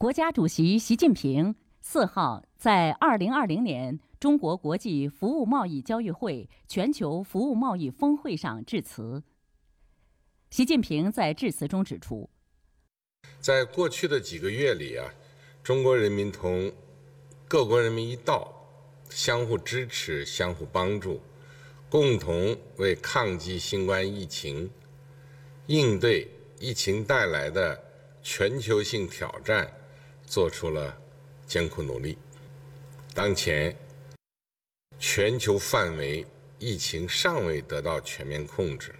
国家主席习近平四号在二零二零年中国国际服务贸易交易会全球服务贸易峰会上致辞。习近平在致辞中指出，在过去的几个月里啊，中国人民同各国人民一道，相互支持、相互帮助，共同为抗击新冠疫情、应对疫情带来的全球性挑战。做出了艰苦努力。当前，全球范围疫情尚未得到全面控制，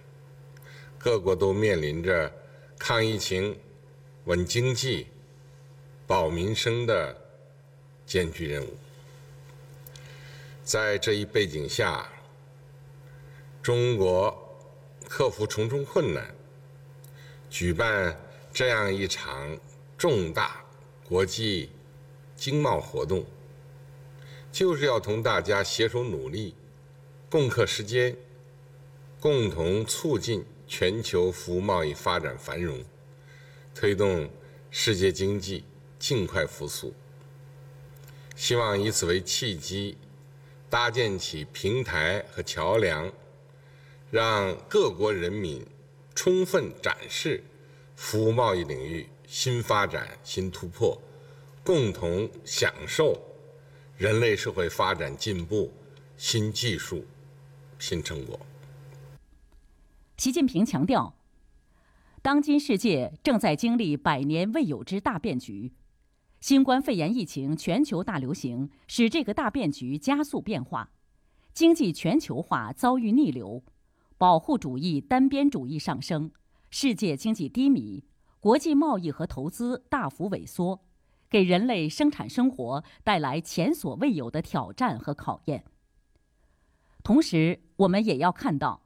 各国都面临着抗疫情、稳经济、保民生的艰巨任务。在这一背景下，中国克服重重困难，举办这样一场重大。国际经贸活动就是要同大家携手努力，共克时艰，共同促进全球服务贸易发展繁荣，推动世界经济尽快复苏。希望以此为契机，搭建起平台和桥梁，让各国人民充分展示服务贸易领域。新发展、新突破，共同享受人类社会发展进步、新技术、新成果。习近平强调，当今世界正在经历百年未有之大变局，新冠肺炎疫情全球大流行使这个大变局加速变化，经济全球化遭遇逆流，保护主义、单边主义上升，世界经济低迷。国际贸易和投资大幅萎缩，给人类生产生活带来前所未有的挑战和考验。同时，我们也要看到，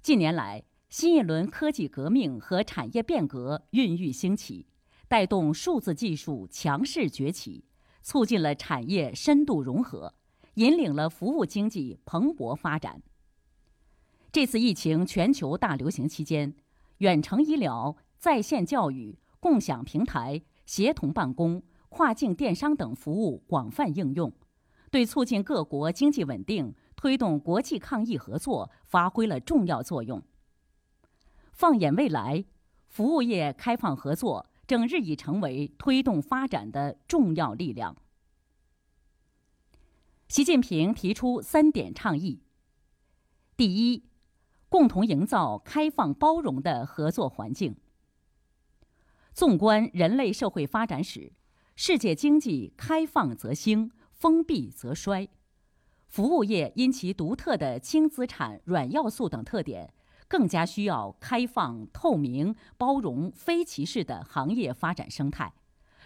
近年来新一轮科技革命和产业变革孕育兴起，带动数字技术强势崛起，促进了产业深度融合，引领了服务经济蓬勃发展。这次疫情全球大流行期间，远程医疗。在线教育、共享平台、协同办公、跨境电商等服务广泛应用，对促进各国经济稳定、推动国际抗疫合作发挥了重要作用。放眼未来，服务业开放合作正日益成为推动发展的重要力量。习近平提出三点倡议：第一，共同营造开放包容的合作环境。纵观人类社会发展史，世界经济开放则兴，封闭则衰。服务业因其独特的轻资产、软要素等特点，更加需要开放、透明、包容、非歧视的行业发展生态，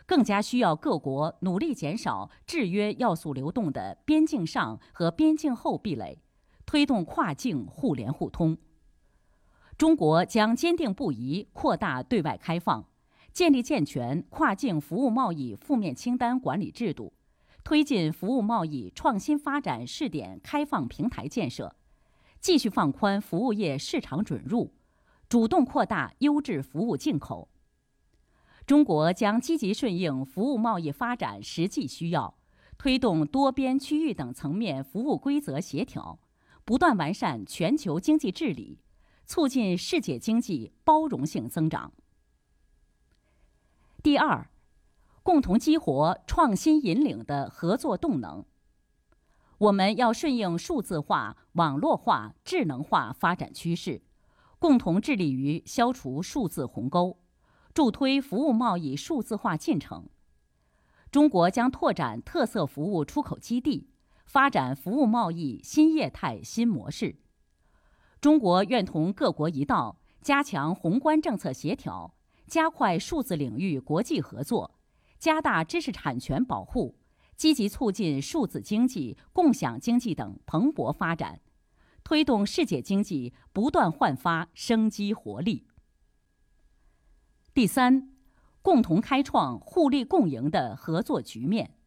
更加需要各国努力减少制约要素流动的边境上和边境后壁垒，推动跨境互联互通。中国将坚定不移扩大对外开放。建立健全跨境服务贸易负面清单管理制度，推进服务贸易创新发展试点开放平台建设，继续放宽服务业市场准入，主动扩大优质服务进口。中国将积极顺应服务贸易发展实际需要，推动多边、区域等层面服务规则协调，不断完善全球经济治理，促进世界经济包容性增长。第二，共同激活创新引领的合作动能。我们要顺应数字化、网络化、智能化发展趋势，共同致力于消除数字鸿沟，助推服务贸易数字化进程。中国将拓展特色服务出口基地，发展服务贸易新业态新模式。中国愿同各国一道，加强宏观政策协调。加快数字领域国际合作，加大知识产权保护，积极促进数字经济、共享经济等蓬勃发展，推动世界经济不断焕发生机活力。第三，共同开创互利共赢的合作局面。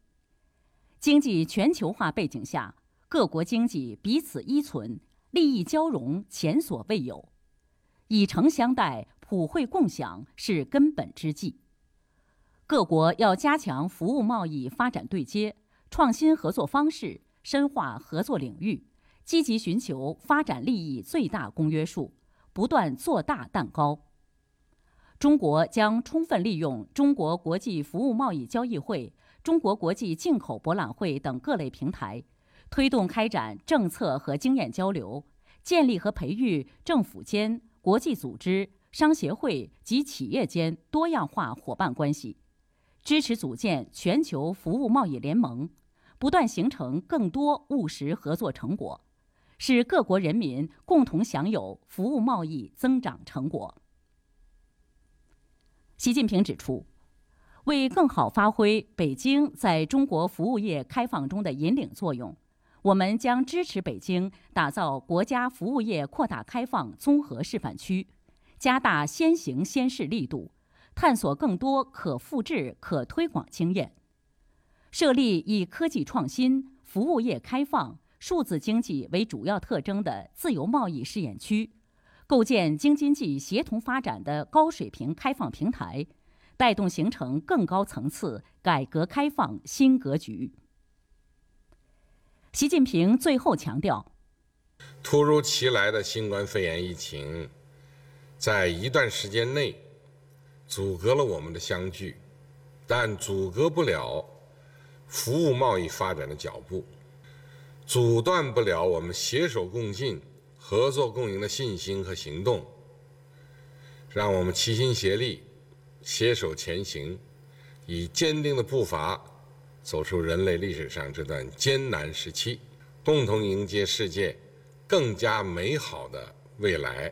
经济全球化背景下，各国经济彼此依存，利益交融前所未有，以诚相待。普惠共享是根本之计。各国要加强服务贸易发展对接，创新合作方式，深化合作领域，积极寻求发展利益最大公约数，不断做大蛋糕。中国将充分利用中国国际服务贸易交易会、中国国际进口博览会等各类平台，推动开展政策和经验交流，建立和培育政府间、国际组织、商协会及企业间多样化伙伴关系。支持组建全球服务贸易联盟，不断形成更多务实合作成果，使各国人民共同享有服务贸易增长成果。习近平指出，为更好发挥北京在中国服务业开放中的引领作用，我们将支持北京打造国家服务业扩大开放综合示范区，加大先行先试力度。探索更多可复制、可推广经验，设立以科技创新、服务业开放、数字经济为主要特征的自由贸易试验区，构建京津冀协同发展的高水平开放平台，带动形成更高层次改革开放新格局。习近平最后强调，突如其来的新冠肺炎疫情，在一段时间内。阻隔了我们的相聚，但阻隔不了服务贸易发展的脚步，阻断不了我们携手共进、合作共赢的信心和行动。让我们齐心协力，携手前行，以坚定的步伐走出人类历史上这段艰难时期，共同迎接世界更加美好的未来。